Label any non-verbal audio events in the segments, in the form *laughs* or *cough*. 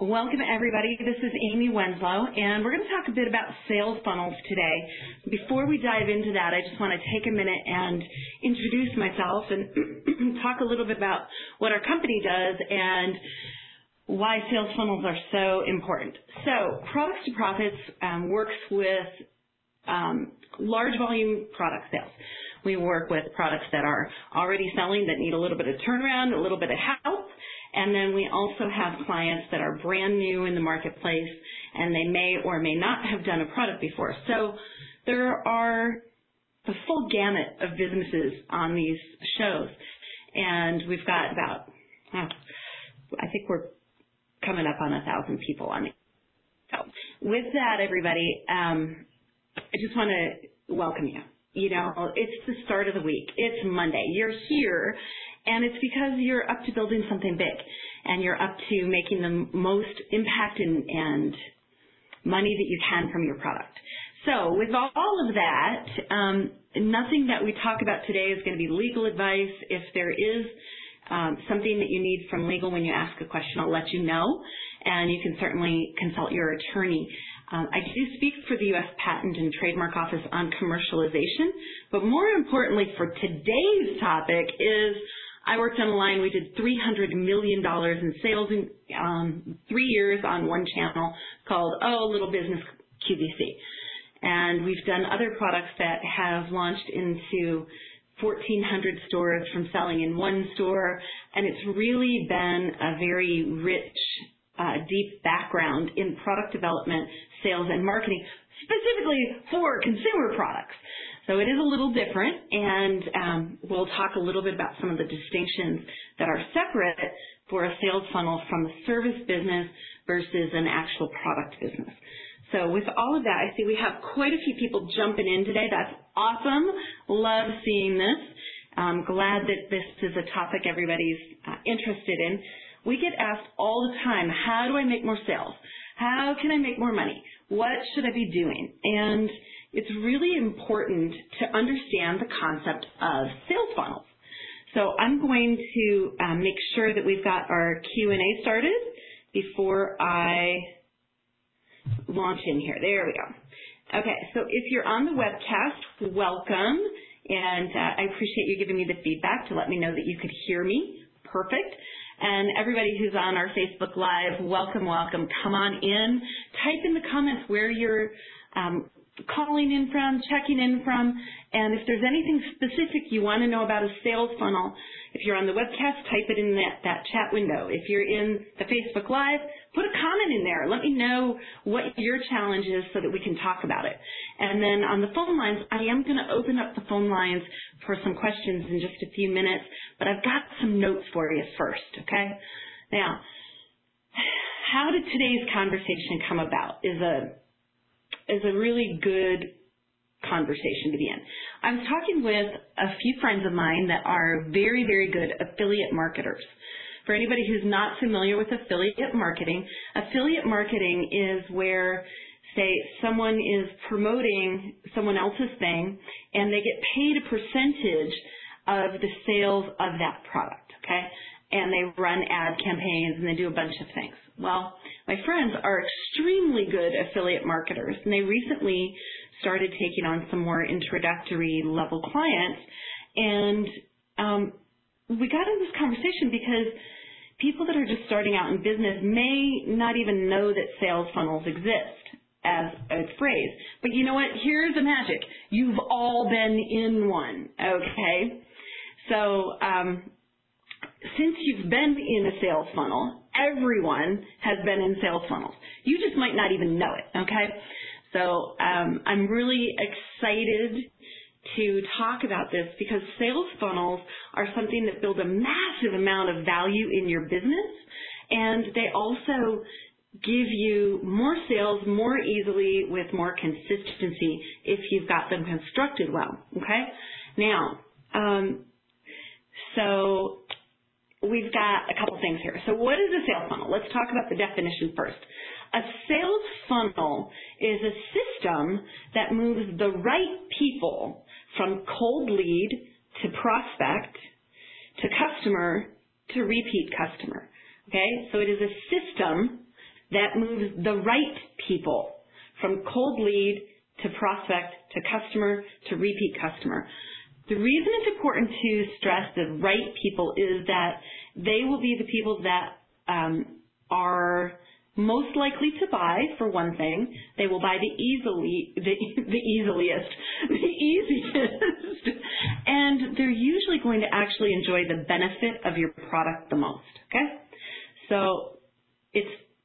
Welcome, everybody. This is Amy Wenslow, and we're going to talk a bit about sales funnels today. Before we dive into that, I just want to take a minute and introduce myself and *clears throat* talk a little bit about what our company does and why sales funnels are so important. So, Products to Profits um, works with um, large volume product sales. We work with products that are already selling that need a little bit of turnaround, a little bit of help, and then we also have clients that are brand new in the marketplace and they may or may not have done a product before. So there are the full gamut of businesses on these shows. And we've got about, I think we're coming up on a thousand people on it. So with that, everybody, um, I just want to welcome you. You know, it's the start of the week. It's Monday. You're here and it's because you're up to building something big and you're up to making the most impact and, and money that you can from your product. So with all of that, um, nothing that we talk about today is going to be legal advice. If there is um, something that you need from legal when you ask a question, I'll let you know, and you can certainly consult your attorney. Um, I do speak for the U.S. Patent and Trademark Office on commercialization, but more importantly for today's topic is I worked on a line, we did $300 million in sales in um, three years on one channel called Oh Little Business QVC. And we've done other products that have launched into 1,400 stores from selling in one store. And it's really been a very rich, uh, deep background in product development, sales, and marketing, specifically for consumer products. So it is a little different, and um, we'll talk a little bit about some of the distinctions that are separate for a sales funnel from a service business versus an actual product business. So with all of that, I see we have quite a few people jumping in today. That's awesome. Love seeing this. I'm glad that this is a topic everybody's uh, interested in. We get asked all the time, how do I make more sales? How can I make more money? What should I be doing? And it's really important to understand the concept of sales funnels. So I'm going to um, make sure that we've got our Q&A started before I launch in here. There we go. Okay, so if you're on the webcast, welcome. And uh, I appreciate you giving me the feedback to let me know that you could hear me. Perfect. And everybody who's on our Facebook Live, welcome, welcome. Come on in. Type in the comments where you're um, calling in from, checking in from, and if there's anything specific you want to know about a sales funnel, if you're on the webcast, type it in that, that chat window. If you're in the Facebook Live, put a comment in there. Let me know what your challenge is so that we can talk about it. And then on the phone lines, I am going to open up the phone lines for some questions in just a few minutes, but I've got some notes for you first, okay? Now, how did today's conversation come about is a is a really good conversation to be in. I was talking with a few friends of mine that are very, very good affiliate marketers. For anybody who's not familiar with affiliate marketing, affiliate marketing is where say someone is promoting someone else's thing and they get paid a percentage of the sales of that product, okay? And they run ad campaigns and they do a bunch of things. Well, my friends are extremely good affiliate marketers, and they recently started taking on some more introductory level clients. And um, we got into this conversation because people that are just starting out in business may not even know that sales funnels exist as a phrase. But you know what? Here's the magic. You've all been in one, okay? So um, since you've been in a sales funnel, everyone has been in sales funnels. You just might not even know it, okay? So um, I'm really excited to talk about this because sales funnels are something that build a massive amount of value in your business and they also give you more sales more easily with more consistency if you've got them constructed well, okay? Now, um, so we've got a couple things here. So what is a sales funnel? Let's talk about the definition first. A sales funnel is a system that moves the right people from cold lead to prospect to customer to repeat customer. Okay? So it is a system that moves the right people from cold lead to prospect to customer to repeat customer. The reason it's important to stress the right people is that they will be the people that um, are most likely to buy, for one thing. They will buy the easily, the, the easiest, the easiest. and they're usually going to actually enjoy the benefit of your product the most, okay? So it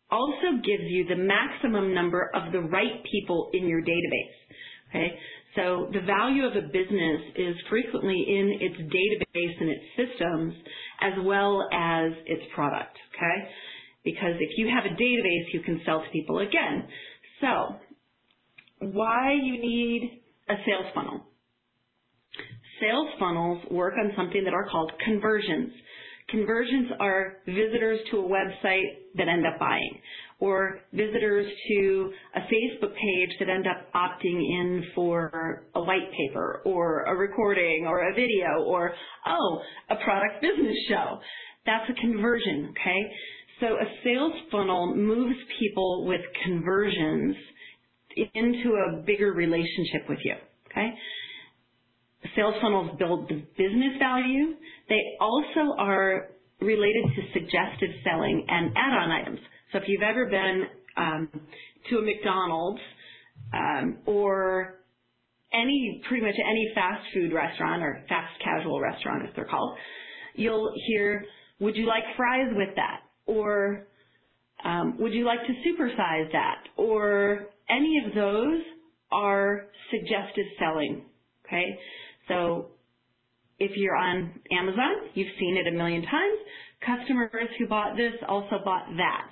also gives you the maximum number of the right people in your database, okay? So the value of a business is frequently in its database and its systems as well as its product, okay? Because if you have a database, you can sell to people again. So why you need a sales funnel? Sales funnels work on something that are called conversions. Conversions are visitors to a website that end up buying or visitors to a Facebook page that end up opting in for a white paper or a recording or a video or, oh, a product business show. That's a conversion, okay? So a sales funnel moves people with conversions into a bigger relationship with you, okay? Sales funnels build the business value. They also are related to suggestive selling and add-on items. So if you've ever been um, to a McDonald's um, or any pretty much any fast food restaurant or fast casual restaurant as they're called, you'll hear, "Would you like fries with that?" or um, "Would you like to supersize that?" or any of those are suggestive selling. Okay, so if you're on Amazon, you've seen it a million times. Customers who bought this also bought that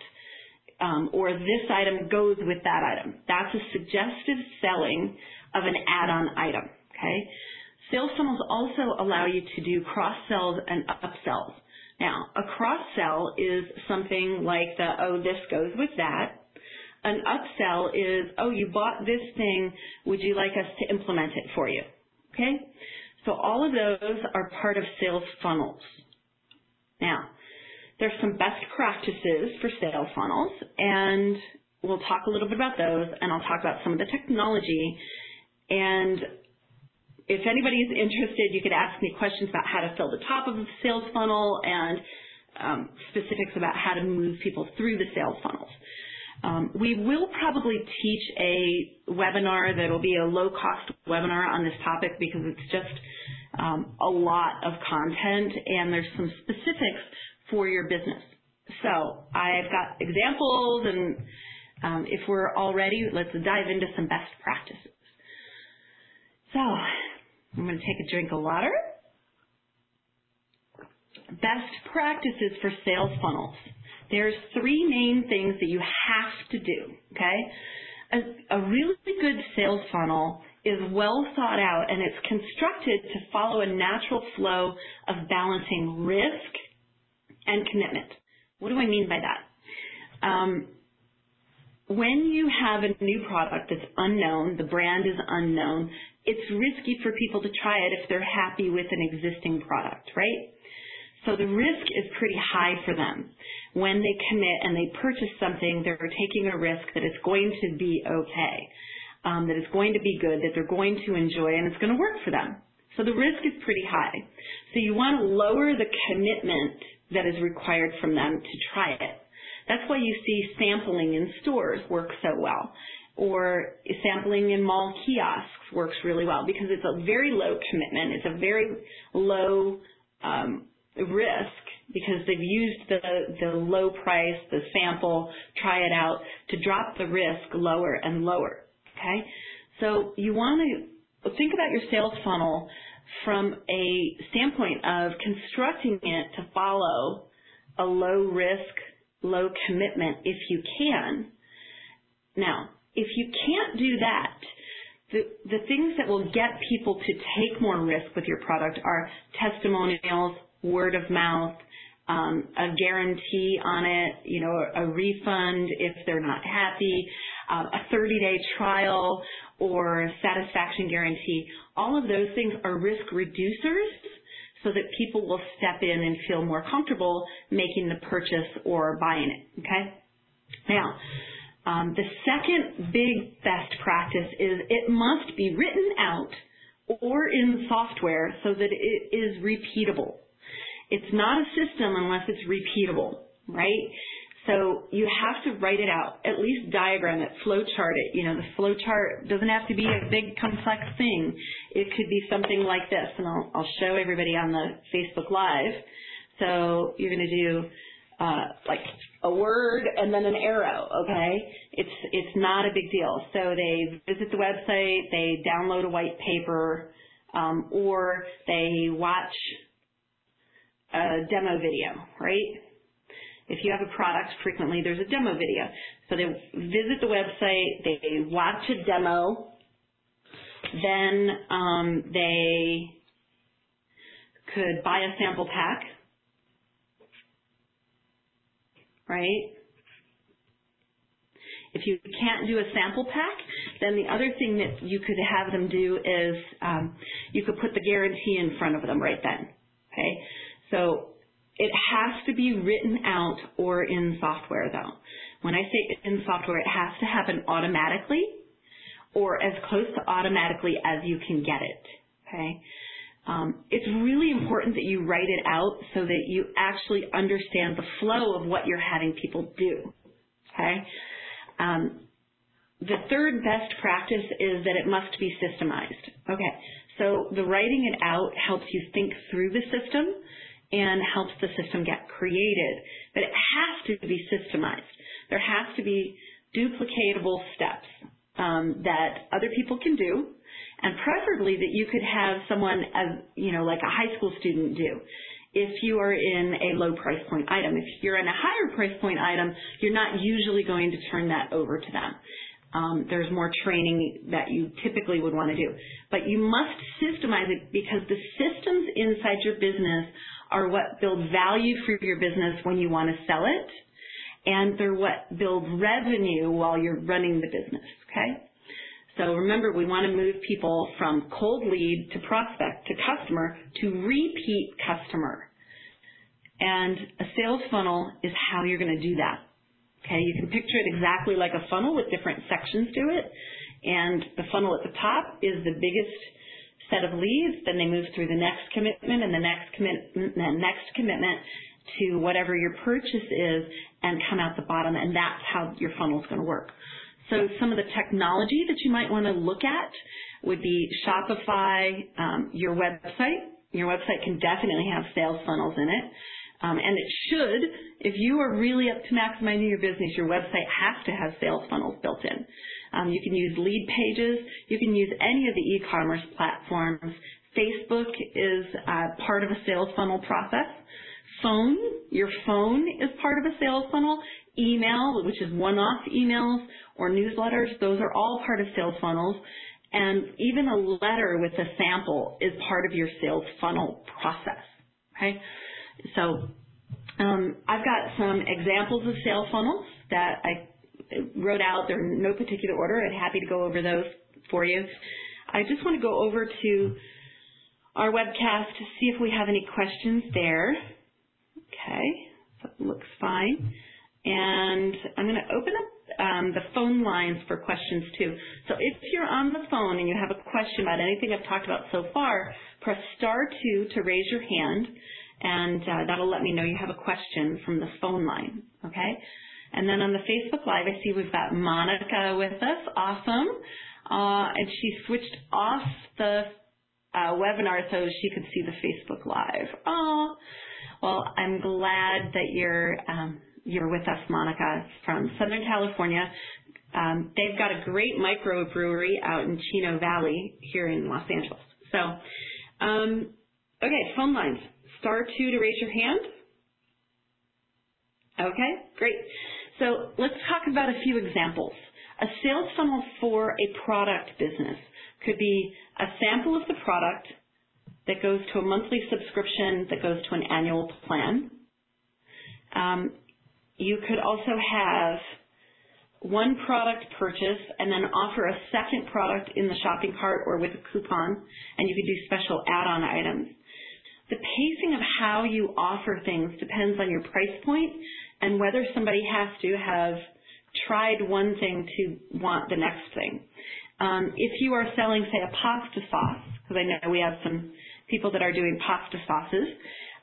um, or this item goes with that item. That's a suggestive selling of an add-on item. Okay. Sales funnels also allow you to do cross-sells and upsells. Now, a cross-sell is something like the, oh, this goes with that. An upsell is, oh, you bought this thing. Would you like us to implement it for you? Okay? So all of those are part of sales funnels. Now, there's some best practices for sales funnels, and we'll talk a little bit about those, and I'll talk about some of the technology. And if anybody's interested, you could ask me questions about how to fill the top of the sales funnel and um, specifics about how to move people through the sales funnels. Um, we will probably teach a webinar that will be a low-cost webinar on this topic because it's just um, a lot of content and there's some specifics for your business. So I've got examples and um, if we're all ready, let's dive into some best practices. So I'm going to take a drink of water. Best practices for sales funnels. There's three main things that you have to do, okay? A, a really good sales funnel is well thought out and it's constructed to follow a natural flow of balancing risk and commitment. What do I mean by that? Um, when you have a new product that's unknown, the brand is unknown, it's risky for people to try it if they're happy with an existing product, right? So the risk is pretty high for them. When they commit and they purchase something, they're taking a risk that it's going to be okay, um, that it's going to be good, that they're going to enjoy, and it's going to work for them. So the risk is pretty high. So you want to lower the commitment that is required from them to try it. That's why you see sampling in stores work so well. Or sampling in mall kiosks works really well because it's a very low commitment. It's a very low um, risk because they've used the, the low price, the sample, try it out to drop the risk lower and lower. Okay? So you want to think about your sales funnel from a standpoint of constructing it to follow a low risk, low commitment if you can. Now, if you can't do that, the, the things that will get people to take more risk with your product are testimonials, word of mouth, um, a guarantee on it, you know, a refund if they're not happy, a 30-day trial or satisfaction guarantee. All of those things are risk reducers so that people will step in and feel more comfortable making the purchase or buying it. Okay? Now, um, the second big best practice is it must be written out or in software so that it is repeatable. It's not a system unless it's repeatable, right? So you have to write it out, at least diagram it, flow chart it. You know, the flow chart doesn't have to be a big complex thing. It could be something like this, and I'll, I'll show everybody on the Facebook Live. So you're going to do uh, like a word and then an arrow. Okay, it's it's not a big deal. So they visit the website, they download a white paper, um, or they watch a demo video, right? If you have a product, frequently there's a demo video. So they visit the website, they watch a demo, then um, they could buy a sample pack, right? If you can't do a sample pack, then the other thing that you could have them do is um, you could put the guarantee in front of them right then. Okay, so it has to be written out or in software though. When I say in software, it has to happen automatically or as close to automatically as you can get it. Okay. Um, it's really important that you write it out so that you actually understand the flow of what you're having people do. Okay. Um, the third best practice is that it must be systemized. Okay. So the writing it out helps you think through the system and helps the system get created. But it has to be systemized. There has to be duplicatable steps um, that other people can do, and preferably that you could have someone as you know, like a high school student do. If you are in a low price point item, if you're in a higher price point item, you're not usually going to turn that over to them. Um, there's more training that you typically would want to do. But you must systemize it because the systems inside your business are what build value for your business when you want to sell it, and they're what build revenue while you're running the business, okay? So remember, we want to move people from cold lead to prospect to customer to repeat customer. And a sales funnel is how you're going to do that. Okay, you can picture it exactly like a funnel with different sections to it. And the funnel at the top is the biggest set of leads, then they move through the next commitment and the next commitment, the next commitment to whatever your purchase is and come out the bottom and that's how your funnel is going to work. So some of the technology that you might want to look at would be Shopify, um, your website. Your website can definitely have sales funnels in it. Um, and it should, if you are really up to maximizing your business, your website has to have sales funnels built in. Um, you can use lead pages. You can use any of the e-commerce platforms. Facebook is uh, part of a sales funnel process. Phone, your phone is part of a sales funnel. Email, which is one-off emails or newsletters, those are all part of sales funnels. And even a letter with a sample is part of your sales funnel process. Okay? So um, I've got some examples of sales funnels that I wrote out. They're in no particular order. I'm happy to go over those for you. I just want to go over to our webcast to see if we have any questions there. Okay, it looks fine. And I'm going to open up um, the phone lines for questions too. So if you're on the phone and you have a question about anything I've talked about so far, press star two to raise your hand, and uh, that'll let me know you have a question from the phone line. Okay. And then on the Facebook Live, I see we've got Monica with us. Awesome. Uh, and she switched off the uh, webinar so she could see the Facebook Live. Oh, well, I'm glad that you're um, you're with us, Monica, from Southern California. Um, they've got a great microbrewery out in Chino Valley here in Los Angeles. So, um, okay, phone lines. Star two to raise your hand. Okay, great. So let's talk about a few examples. A sales funnel for a product business could be a sample of the product that goes to a monthly subscription that goes to an annual plan. Um, you could also have one product purchase and then offer a second product in the shopping cart or with a coupon, and you could do special add-on items. The pacing of how you offer things depends on your price point and whether somebody has to have tried one thing to want the next thing. Um, if you are selling, say, a pasta sauce, because I know we have some people that are doing pasta sauces,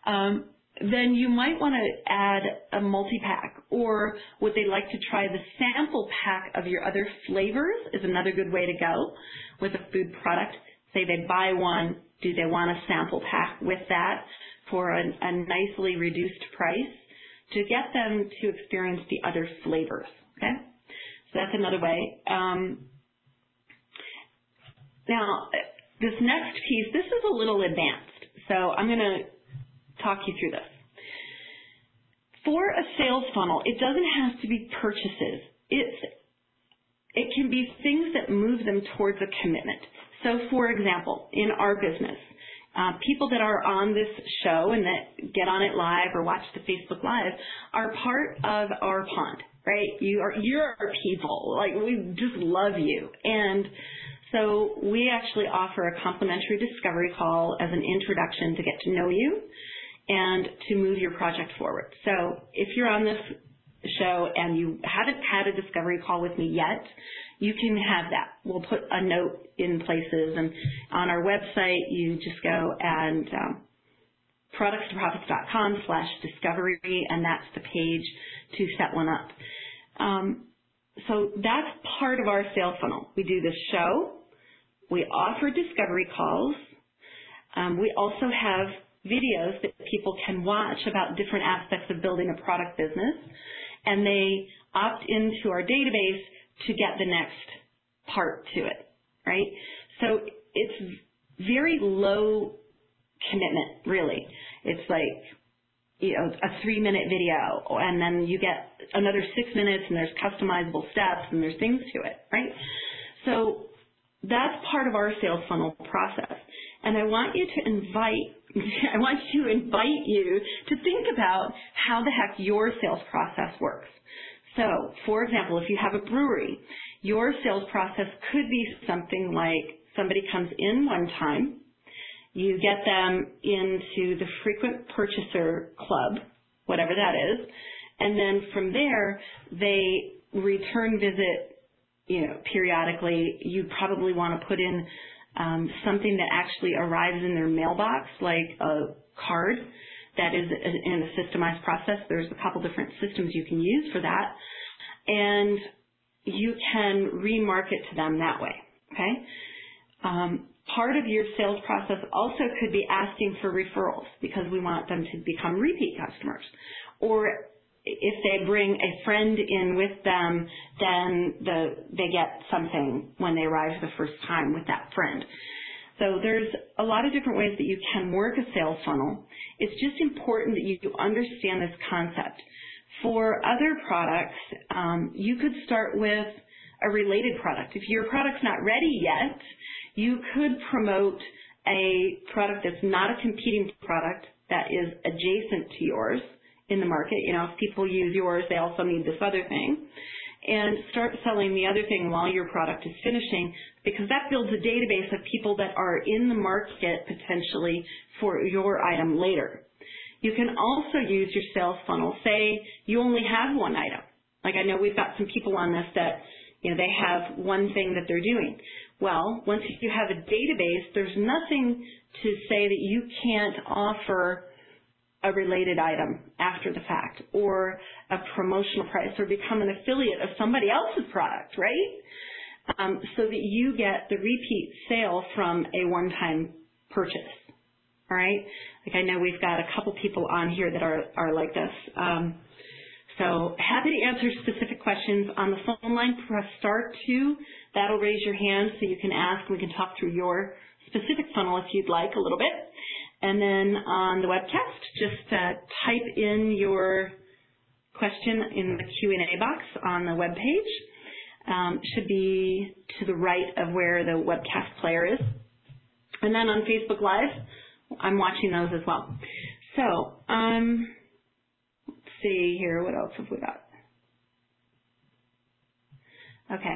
um, then you might want to add a multi-pack or would they like to try the sample pack of your other flavors is another good way to go with a food product. Say they buy one, do they want a sample pack with that for a, a nicely reduced price to get them to experience the other flavors. Okay, so that's another way. Um, now, this next piece, this is a little advanced, so I'm going to talk you through this. For a sales funnel, it doesn't have to be purchases. It's it can be things that move them towards a commitment. So, for example, in our business, uh, people that are on this show and that get on it live or watch the Facebook Live are part of our pond, right? You are you're our people. Like we just love you, and so we actually offer a complimentary discovery call as an introduction to get to know you and to move your project forward. So if you're on this show and you haven't had a discovery call with me yet, you can have that. We'll put a note in places and on our website you just go and um, productstoprofits.com slash discovery and that's the page to set one up. Um, so that's part of our sales funnel. We do this show. We offer discovery calls. Um, we also have videos that people can watch about different aspects of building a product business, and they opt into our database to get the next part to it, right? So it's very low commitment, really. It's like, you know, a three minute video and then you get another six minutes and there's customizable steps and there's things to it, right? So that's part of our sales funnel process. And I want you to invite I want to invite you to think about how the heck your sales process works. So, for example, if you have a brewery, your sales process could be something like somebody comes in one time, you get them into the frequent purchaser club, whatever that is, and then from there they return visit, you know, periodically. You probably want to put in um, something that actually arrives in their mailbox, like a card that is in a systemized process. There's a couple different systems you can use for that. And you can remarket to them that way. Okay? Um, part of your sales process also could be asking for referrals because we want them to become repeat customers. Or if they bring a friend in with them, then the, they get something when they arrive the first time with that friend. So there's a lot of different ways that you can work a sales funnel. It's just important that you understand this concept. For other products, um, you could start with a related product. If your product's not ready yet, you could promote a product that's not a competing product that is adjacent to yours in the market. You know, if people use yours, they also need this other thing. And start selling the other thing while your product is finishing because that builds a database of people that are in the market potentially for your item later. You can also use your sales funnel. Say you only have one item. Like I know we've got some people on this that, you know, they have one thing that they're doing. Well, once you have a database, there's nothing to say that you can't offer a related item after the fact or a promotional price or become an affiliate of somebody else's product, right? Um, so that you get the repeat sale from a one-time purchase. All right? Like I know we've got a couple people on here that are, are like this. Um, so happy to answer specific questions on the phone line. Press star two. That'll raise your hand so you can ask. We can talk through your specific funnel if you'd like a little bit. And then on the webcast, just uh, type in your question in the Q&A box on the web page. Um, should be to the right of where the webcast player is. And then on Facebook Live, I'm watching those as well. So, um, let's see here. What else have we got? Okay.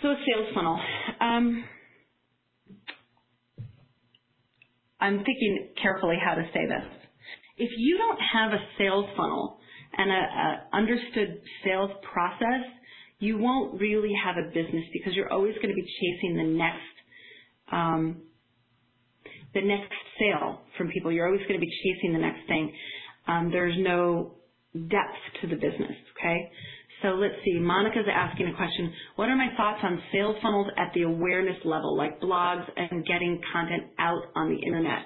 So a sales funnel. Um, I'm thinking carefully how to say this. If you don't have a sales funnel and a, a understood sales process, you won't really have a business because you're always going to be chasing the next um, the next sale from people. You're always going to be chasing the next thing. Um, there's no depth to the business. Okay, so let's see. Monica's asking a question. What are my thoughts on sales funnels at the awareness level, like blogs and getting content out on the internet?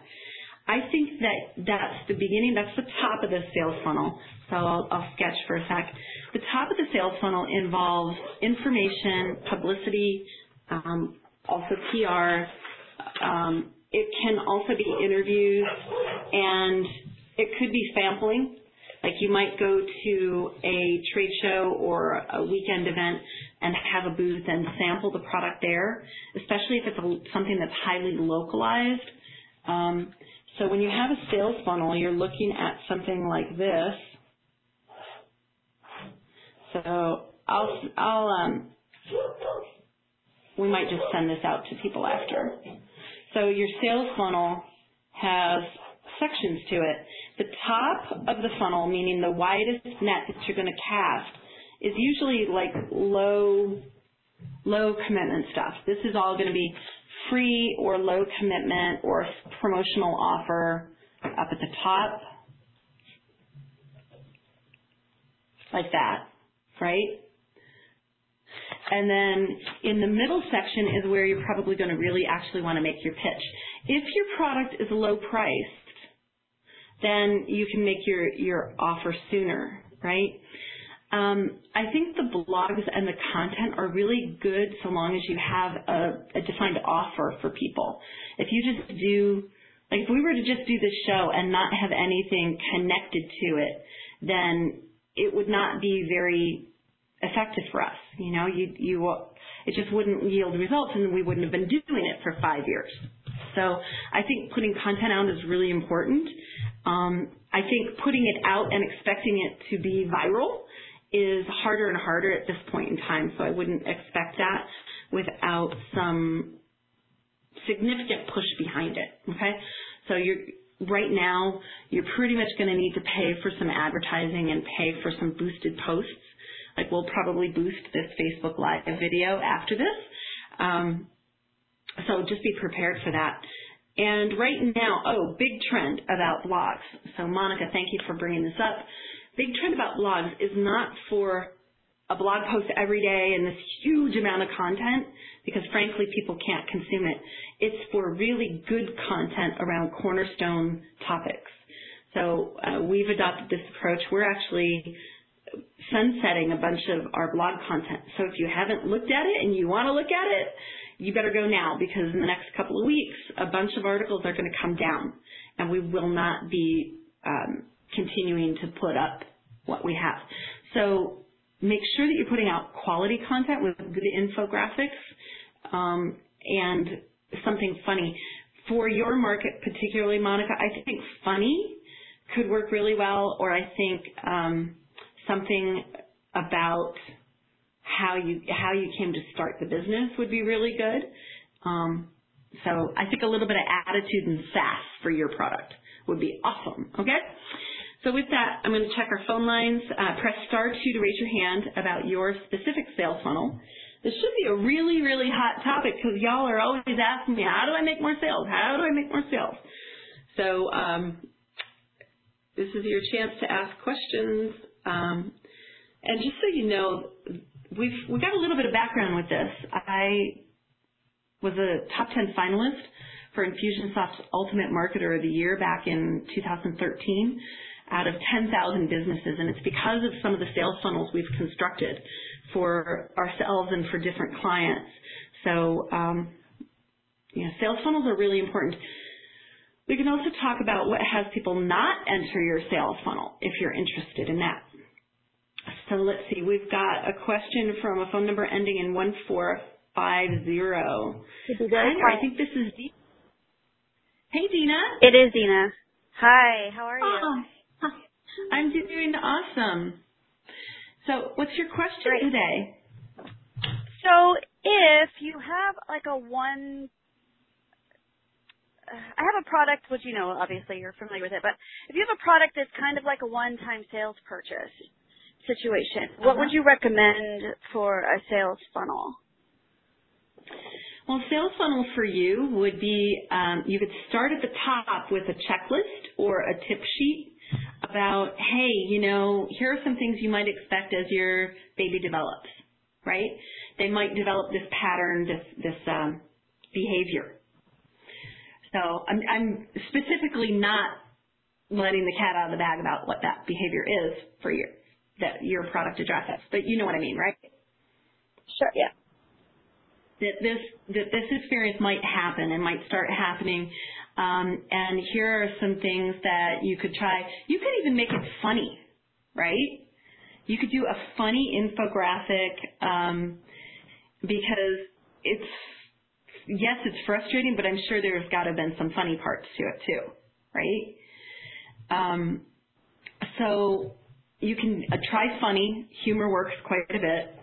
I think that that's the beginning. That's the top of the sales funnel. So I'll, I'll sketch for a sec. The top of the sales funnel involves information, publicity, um, also PR. Um, it can also be interviews, and it could be sampling. Like you might go to a trade show or a weekend event and have a booth and sample the product there, especially if it's something that's highly localized. Um, so when you have a sales funnel, you're looking at something like this. So I'll, I'll, um, we might just send this out to people after. So your sales funnel has sections to it. The top of the funnel, meaning the widest net that you're going to cast, is usually like low, low commitment stuff. This is all going to be free or low commitment or promotional offer up at the top. Like that, right? And then in the middle section is where you're probably going to really actually want to make your pitch. If your product is low priced, then you can make your, your offer sooner, right? Um, I think the blogs and the content are really good so long as you have a, a defined offer for people. If you just do, like if we were to just do this show and not have anything connected to it, then it would not be very effective for us. You know, you, you, it just wouldn't yield results and we wouldn't have been doing it for five years. So I think putting content out is really important. Um, I think putting it out and expecting it to be viral is harder and harder at this point in time. So I wouldn't expect that without some significant push behind it. Okay, so you're right now you're pretty much going to need to pay for some advertising and pay for some boosted posts. Like we'll probably boost this Facebook Live video after this. Um, so just be prepared for that. And right now, oh, big trend about blogs. So Monica, thank you for bringing this up big trend about blogs is not for a blog post every day and this huge amount of content because frankly people can't consume it. It's for really good content around cornerstone topics. So uh, we've adopted this approach. We're actually sunsetting a bunch of our blog content. So if you haven't looked at it and you want to look at it, you better go now because in the next couple of weeks, a bunch of articles are going to come down and we will not be um, continuing to put up what we have. So make sure that you're putting out quality content with good infographics um, and something funny. For your market, particularly, Monica, I think funny could work really well, or I think um, something about how you how you came to start the business would be really good. Um, so I think a little bit of attitude and sass for your product would be awesome. Okay. So with that, I'm going to check our phone lines. Uh, press star two to raise your hand about your specific sales funnel. This should be a really, really hot topic because y'all are always asking me, how do I make more sales? How do I make more sales? So um, this is your chance to ask questions. Um, and just so you know, we've we got a little bit of background with this. I was a top 10 finalist for Infusionsoft's Ultimate Marketer of the Year back in 2013 out of 10,000 businesses, and it's because of some of the sales funnels we've constructed for ourselves and for different clients. So, um, you know, sales funnels are really important. We can also talk about what has people not enter your sales funnel if you're interested in that. So let's see, we've got a question from a phone number ending in 1450. Hi, I think this is Dina. Hey, Dina. It is Dina. Hi, how are you? Oh, I'm doing awesome. So, what's your question Great. today? So, if you have like a one I have a product, which you know, obviously you're familiar with it, but if you have a product that's kind of like a one-time sales purchase situation, what Uh-huh. would you recommend for a sales funnel? Well, sales funnel for you would be um, you could start at the top with a checklist or a tip sheet about, hey, you know, here are some things you might expect as your baby develops, right? They might develop this pattern, this this um, behavior. So I'm, I'm specifically not letting the cat out of the bag about what that behavior is for your that your product addresses, but you know what I mean, right? Sure. Yeah. that this that this experience might happen and might start happening. Um, and here are some things that you could try. You could even make it funny, right? You could do a funny infographic um, because it's yes, it's frustrating, but I'm sure there's got to have been some funny parts to it too, right? Um, so you can uh, try funny. Humor works quite a bit.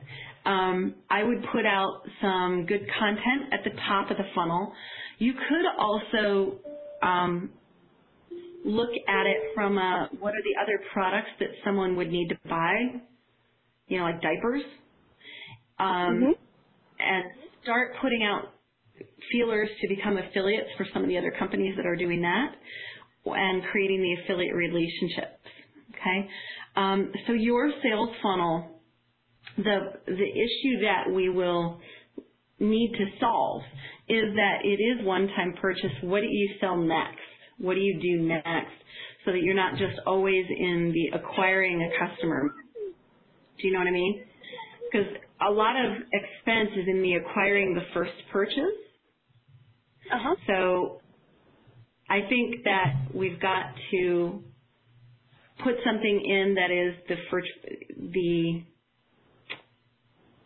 Um, I would put out some good content at the top of the funnel. You could also um, look at it from a, what are the other products that someone would need to buy, you know, like diapers, um, Mhm. and start putting out feelers to become affiliates for some of the other companies that are doing that, and creating the affiliate relationships. Okay, so your sales funnel the the issue that we will need to solve is that it is one time purchase. What do you sell next? What do you do next? So that you're not just always in the acquiring a customer. Do you know what I mean? Because a lot of expense is in the acquiring the first purchase. Uh huh. So I think that we've got to put something in that is the first, the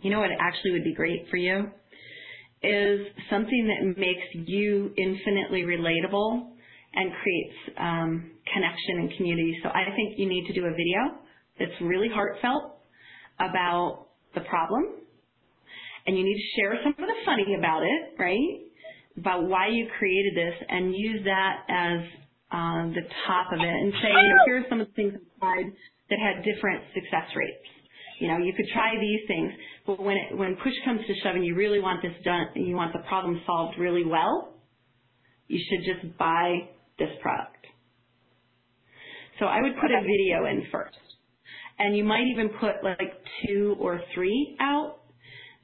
you know what actually would be great for you is something that makes you infinitely relatable and creates um, connection and community. So I think you need to do a video that's really heartfelt about the problem, and you need to share some of the funny about it, right? About why you created this, and use that as um, the top of it, and say, you know, here are some of the things inside that had different success rates. You know, you could try these things, but when it, when push comes to shove and you really want this done, and you want the problem solved really well, you should just buy this product. So I would put a video in first. And you might even put like two or three out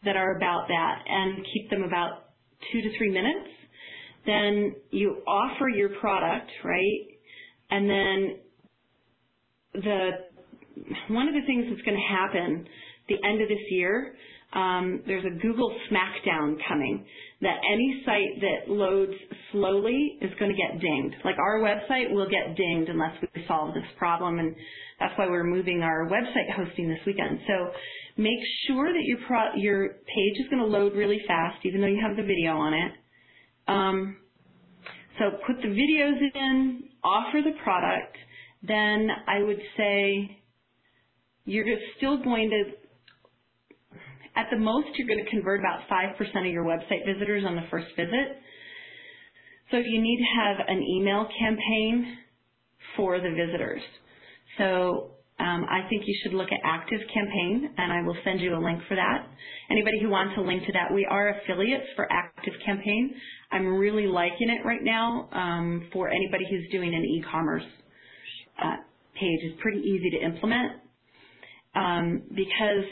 that are about that and keep them about two to three minutes. Then you offer your product, right? And then the one of the things that's going to happen the end of this year, um, there's a Google Smackdown coming that any site that loads slowly is going to get dinged. Like our website will get dinged unless we solve this problem, and that's why we're moving our website hosting this weekend. So make sure that your pro- your page is going to load really fast, even though you have the video on it. Um, so put the videos in, offer the product. Then I would say you're still going to, at the most, you're going to convert about 5% of your website visitors on the first visit. So you need to have an email campaign for the visitors. So I think you should look at Active Campaign, and I will send you a link for that. Anybody who wants a link to that, we are affiliates for Active Campaign. I'm really liking it right now um, for anybody who's doing an e-commerce uh, page. It's pretty easy to implement um, because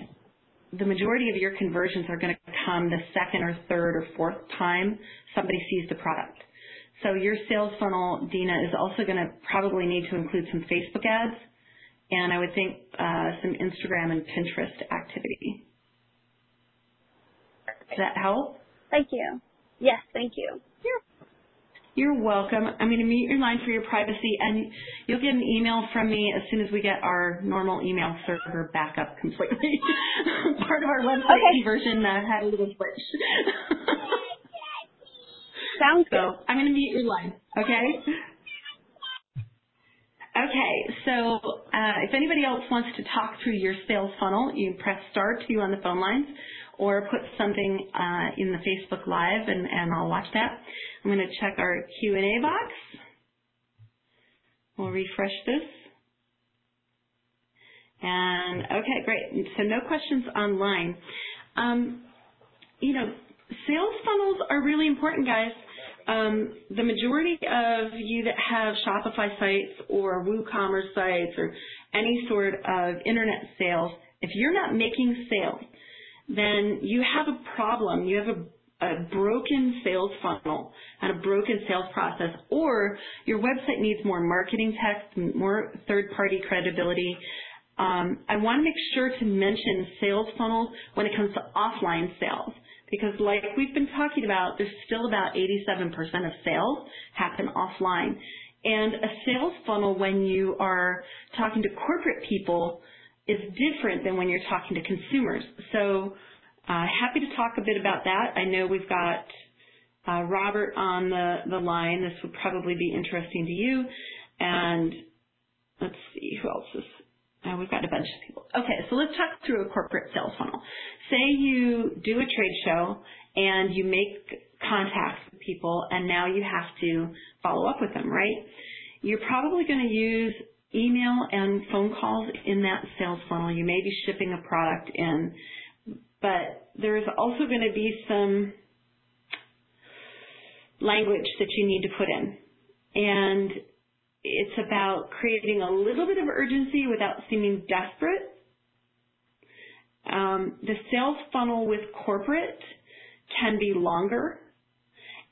the majority of your conversions are going to come the second or third or fourth time somebody sees the product. So your sales funnel, Dina, is also going to probably need to include some Facebook ads, and I would think uh, some Instagram and Pinterest activity. Does that help? Thank you. Yes, thank you. You're welcome. I'm going to mute your line for your privacy, and you'll get an email from me as soon as we get our normal email server back up completely. *laughs* Part of our website Okay. conversion uh, had a little glitch. Sounds so good. I'm going to mute your line, okay? Okay, so uh, if anybody else wants to talk through your sales funnel, you press star two on the phone lines or put something uh, in the Facebook Live and, and I'll watch that. I'm going to check our Q&A box. We'll refresh this. And okay, great. So no questions online. Um, you know, sales funnels are really important, guys. Um, the majority of you that have Shopify sites or WooCommerce sites or any sort of internet sales, if you're not making sales, then you have a problem. You have a a broken sales funnel and a broken sales process, or your website needs more marketing text, more third-party credibility. Um, I want to make sure to mention sales funnels when it comes to offline sales because like we've been talking about, there's still about 87% of sales happen offline. And a sales funnel when you are talking to corporate people is different than when you're talking to consumers. So uh, happy to talk a bit about that. I know we've got uh, Robert on the, the line. This would probably be interesting to you. And let's see, who else is uh, we've got a bunch of people. Okay, so let's talk through a corporate sales funnel. Say you do a trade show and you make contacts with people and now you have to follow up with them, right? You're probably going to use email and phone calls in that sales funnel. You may be shipping a product in, but there's also going to be some language that you need to put in. And it's about creating a little bit of urgency without seeming desperate. Um, the sales funnel with corporate can be longer,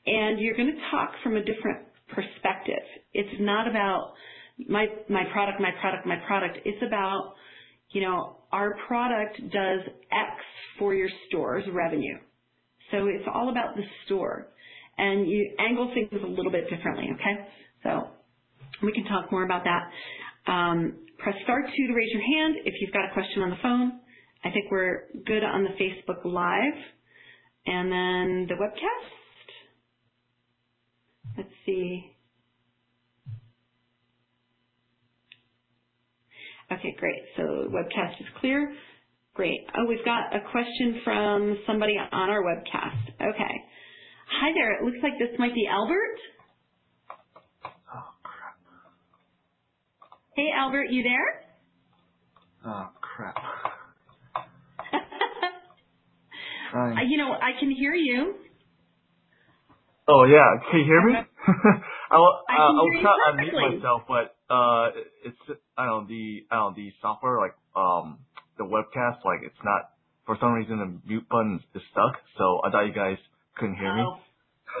and you're going to talk from a different perspective. It's not about my my product, my product, my product. It's about you know our product does X for your store's revenue. So it's all about the store, and you angle things a little bit differently. Okay, so we can talk more about that. Um, press star two to raise your hand if you've got a question on the phone. I think we're good on the Facebook Live. And then the webcast. Let's see. Okay, great. So webcast is clear. Great. Oh, we've got a question from somebody on our webcast. Okay. Hi there. It looks like this might be Albert. Hey, Albert, you there? Oh, crap. *laughs* uh, you know, I can hear you. Oh, yeah. Can you hear me? *laughs* I will, I, uh, I will try to unmute myself, but uh, it's I don't know the I don't know the software like um the webcast like it's not for some reason the mute button is stuck, so I thought you guys couldn't hear oh. me.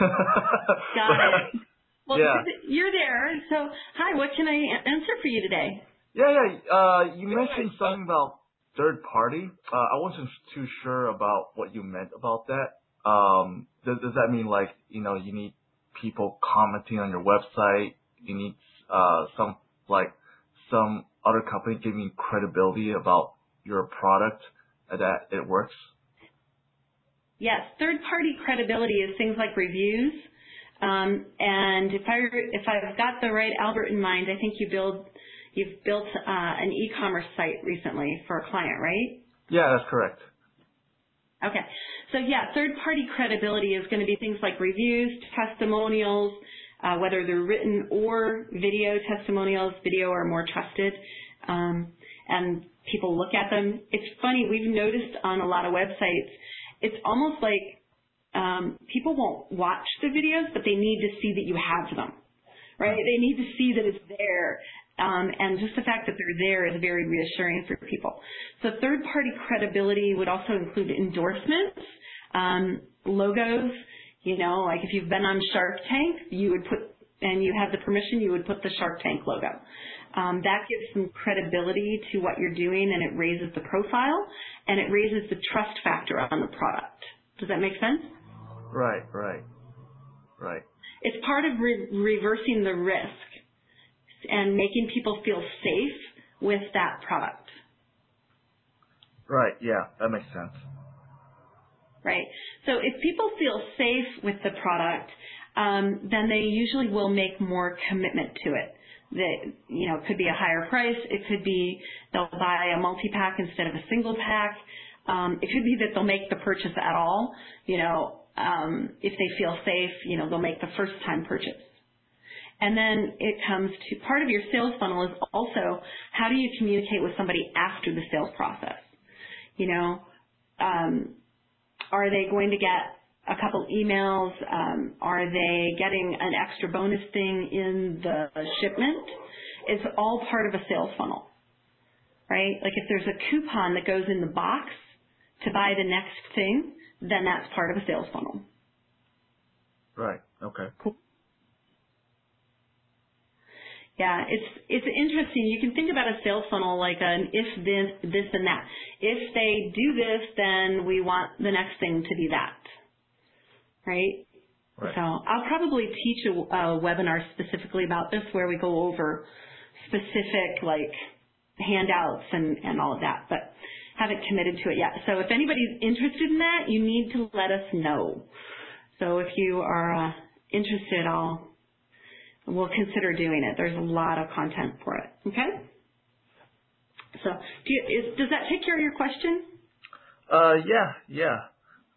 *laughs* Got it. Well, yeah. you're there. So, hi, what can I answer for you today? Yeah, yeah. Uh, you mentioned something about third party. Uh, I wasn't too sure about what you meant about that. Um, does, does that mean like, you know, you need people commenting on your website? You need, uh, some, like, some other company giving credibility about your product that it works? Yes. Third party credibility is things like reviews if I if I've got the right Albert in mind, I think you build you've built uh, an e-commerce site recently for a client, right? Yeah, that's correct. Okay. So yeah, third-party credibility is going to be things like reviews, testimonials, uh, whether they're written or video testimonials. Video are more trusted, um, and people look at them. It's funny. We've noticed on a lot of websites, it's almost like um, people won't watch the videos, but they need to see that you have them, right? They need to see that it's there. Um, and just the fact that they're there is very reassuring for people. So third-party credibility would also include endorsements, um, logos. You know, like if you've been on Shark Tank, you would put, and you have the permission, you would put the Shark Tank logo. Um, that gives some credibility to what you're doing, and it raises the profile, and it raises the trust factor on the product. Does that make sense? Right, right, right. It's part of re- reversing the risk and making people feel safe with that product. Right, yeah, that makes sense. Right. So if people feel safe with the product, um, then they usually will make more commitment to it. that you know it could be a higher price. It could be they'll buy a multi pack instead of a single pack. Um, it could be that they'll make the purchase at all. You know, um, if they feel safe, you know, they'll make the first time purchase. And then it comes to part of your sales funnel is also how do you communicate with somebody after the sales process? You know, um, are they going to get a couple emails? Um, are they getting an extra bonus thing in the shipment? It's all part of a sales funnel, right? Like if there's a coupon that goes in the box to buy the next thing, then that's part of a sales funnel. Right. Okay. Cool. Yeah, it's it's interesting. You can think about a sales funnel like an if this this and that. If they do this, then we want the next thing to be that. Right? Right. So I'll probably teach a, a webinar specifically about this where we go over specific like handouts and, and all of that, but haven't committed to it yet. So if anybody's interested in that, you need to let us know. So if you are uh, interested, I'll we'll consider doing it. There's a lot of content for it. Okay. So do you, is, does that take care of your question? Uh, yeah, yeah.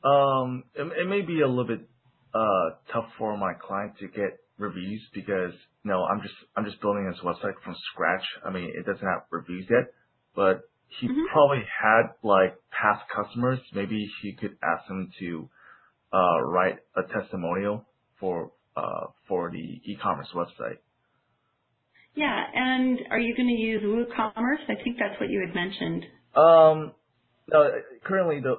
Um, it, it may be a little bit uh tough for my client to get reviews because you know I'm just I'm just building this website from scratch. I mean, it doesn't have reviews yet, but he Mhm. probably had like past customers. Maybe he could ask them to uh write a testimonial for uh for the e-commerce website. Yeah, and are you going to use WooCommerce? I think that's what you had mentioned. Um, no, currently the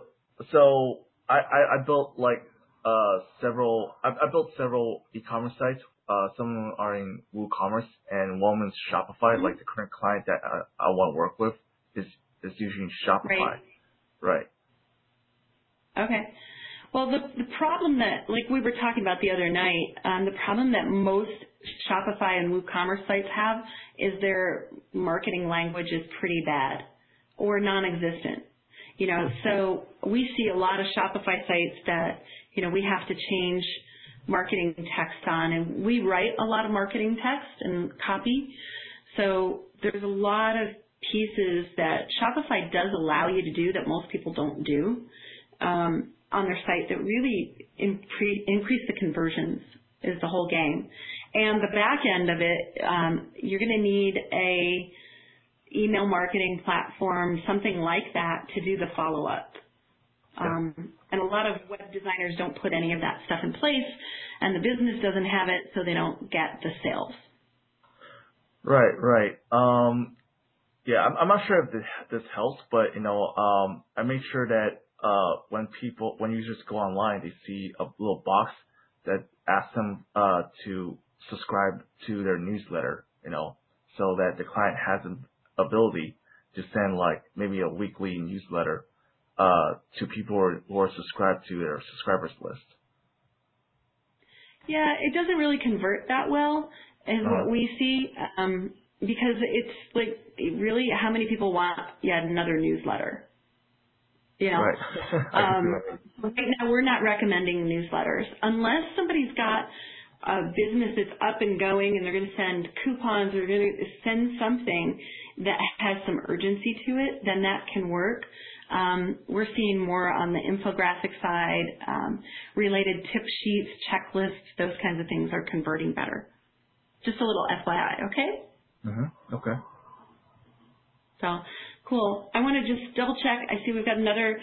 so I I, I built like uh several I, I built several e-commerce sites. Uh, some of them are in WooCommerce and one is Shopify. Mhm. Like the current client that I, I want to work with is is using Shopify. Right. Right. Okay. Well, the the problem that, like we were talking about the other night, um, the problem that most Shopify and WooCommerce sites have is their marketing language is pretty bad or non-existent. You know, so we see a lot of Shopify sites that you know we have to change marketing text on, and we write a lot of marketing text and copy. So there's a lot of pieces that Shopify does allow you to do that most people don't do um, on their site that really impre- increase the conversions is the whole game. And the back end of it, um, you're going to need a email marketing platform, something like that, to do the follow up. Um, and a lot of web designers don't put any of that stuff in place, and the business doesn't have it, so they don't get the sales. Right, right. Um, yeah, I'm, I'm not sure if this, this helps, but you know, um, I make sure that uh, when people, when users go online, they see a little box that asks them uh, to subscribe to their newsletter. You know, so that the client has an ability to send like maybe a weekly newsletter uh, to people who are, who are subscribed to their subscribers list. Yeah, it doesn't really convert that well, is Uh-huh. what we see, um, because it's like really how many people want yet another newsletter. You know, Right. *laughs* Um, right now we're not recommending newsletters unless somebody's got a business that's up and going and they're going to send coupons or they're going to send something that has some urgency to it, then that can work. Um, we're seeing more on the infographic side, um, related tip sheets, checklists, those kinds of things are converting better. Just a little FYI, okay? Mm-hmm. Okay. So cool. I want to just double check. I see we've got another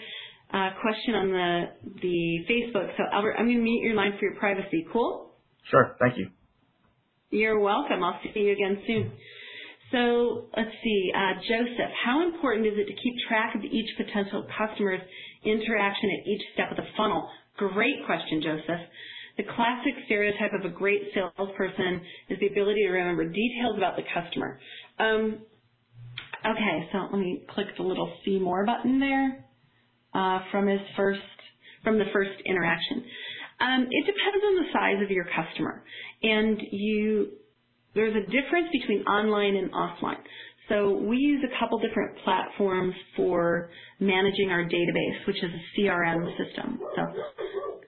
uh, question on the the Facebook. So Albert, I'm going to mute your line for your privacy. Cool. Sure. Thank you. You're welcome. I'll see you again soon. So let's see, uh, Joseph, how important is it to keep track of each potential customer's interaction at each step of the funnel? Great question, Joseph. The classic stereotype of a great salesperson is the ability to remember details about the customer. Um, okay, so let me click the little see more button there uh, from his first from the first interaction. Um, it depends on the size of your customer, and you there's a difference between online and offline. So we use a couple different platforms for managing our database, which is a CRM system. So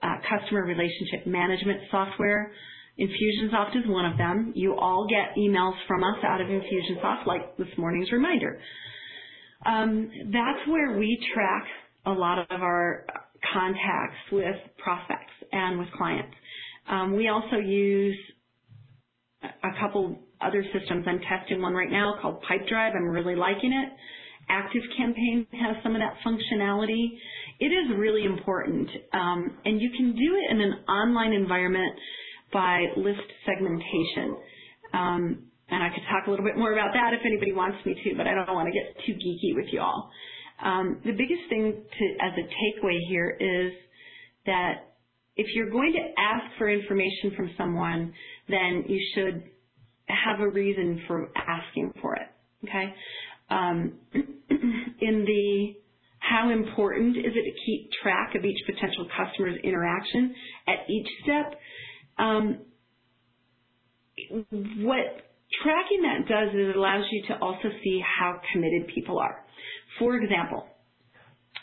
uh, customer relationship management software. Infusionsoft is one of them. You all get emails from us out of Infusionsoft, like this morning's reminder. Um, that's where we track a lot of our contacts with prospects and with clients. Um, we also use a couple other systems. I'm testing one right now called Pipedrive. I'm really liking it. ActiveCampaign has some of that functionality. It is really important, um, and you can do it in an online environment by list segmentation. Um, and I could talk a little bit more about that if anybody wants me to, but I don't want to get too geeky with you all. Um, the biggest thing to, as a takeaway here is that if you're going to ask for information from someone, then you should have a reason for asking for it. Okay. Um, *clears throat* in the how important is it to keep track of each potential customer's interaction at each step? Um, what tracking that does is it allows you to also see how committed people are. For example,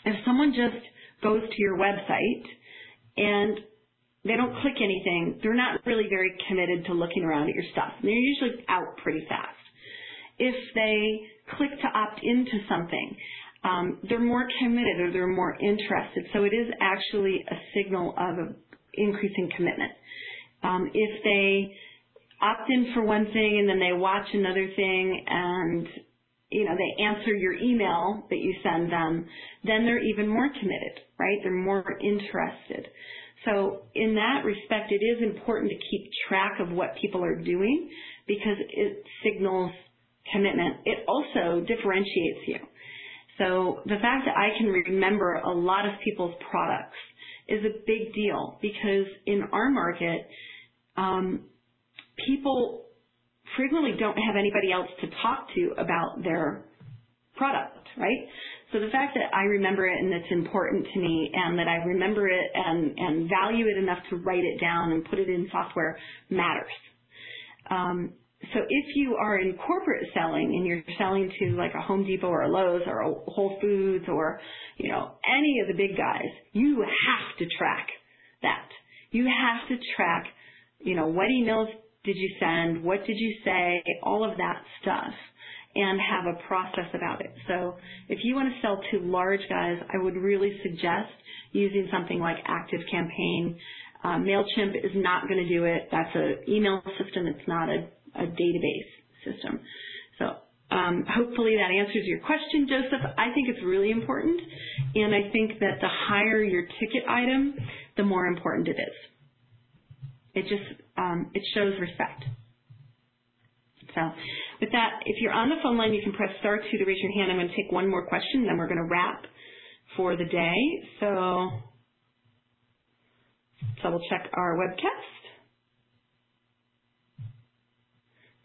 if someone just goes to your website and they don't click anything, they're not really very committed to looking around at your stuff. They're usually out pretty fast. If they click to opt into something, um, they're more committed or they're more interested. So it is actually a signal of increasing commitment. Um, if they opt in for one thing and then they watch another thing and you know they answer your email that you send them, then they're even more committed, right? They're more interested. So in that respect, it is important to keep track of what people are doing because it signals commitment. It also differentiates you. So the fact that I can remember a lot of people's products is a big deal because in our market, um, people frequently don't have anybody else to talk to about their product, right? So the fact that I remember it and it's important to me and that I remember it and, and value it enough to write it down and put it in software matters. Um, so if you are in corporate selling and you're selling to like a Home Depot or a Lowe's or a Whole Foods or, you know, any of the big guys, you have to track that. You have to track, you know, what emails did you send, what did you say, all of that stuff and have a process about it. So if you want to sell to large guys, I would really suggest using something like ActiveCampaign. Uh, MailChimp is not going to do it. That's an email system. It's not a a database system. So um, hopefully that answers your question, Joseph. I think it's really important, and I think that the higher your ticket item, the more important it is. It just um, it shows respect. So that, if you're on the phone line, you can press star two to raise your hand. I'm going to take one more question, then we're going to wrap for the day. So double check our webcast.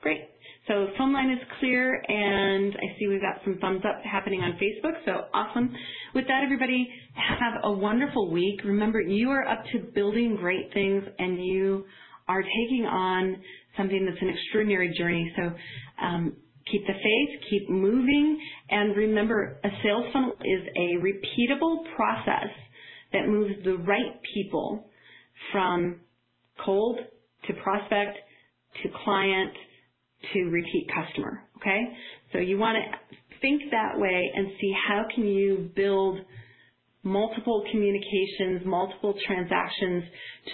Great. So phone line is clear, and I see we've got some thumbs up happening on Facebook, so awesome. With that, everybody, have a wonderful week. Remember, you are up to building great things, and you are taking on something that's an extraordinary journey. So um, keep the faith, keep moving, and remember, a sales funnel is a repeatable process that moves the right people from cold to prospect to client to repeat customer. Okay? So you want to think that way and see how can you build multiple communications, multiple transactions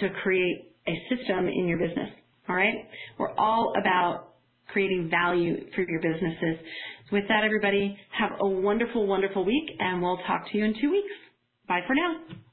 to create a system in your business. All right? We're all about creating value for your businesses. With that, everybody, have a wonderful, wonderful week, and we'll talk to you in two weeks. Bye for now.